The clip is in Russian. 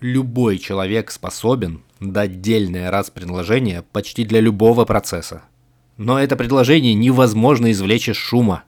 Любой человек способен дать дельное раз предложение почти для любого процесса. Но это предложение невозможно извлечь из шума.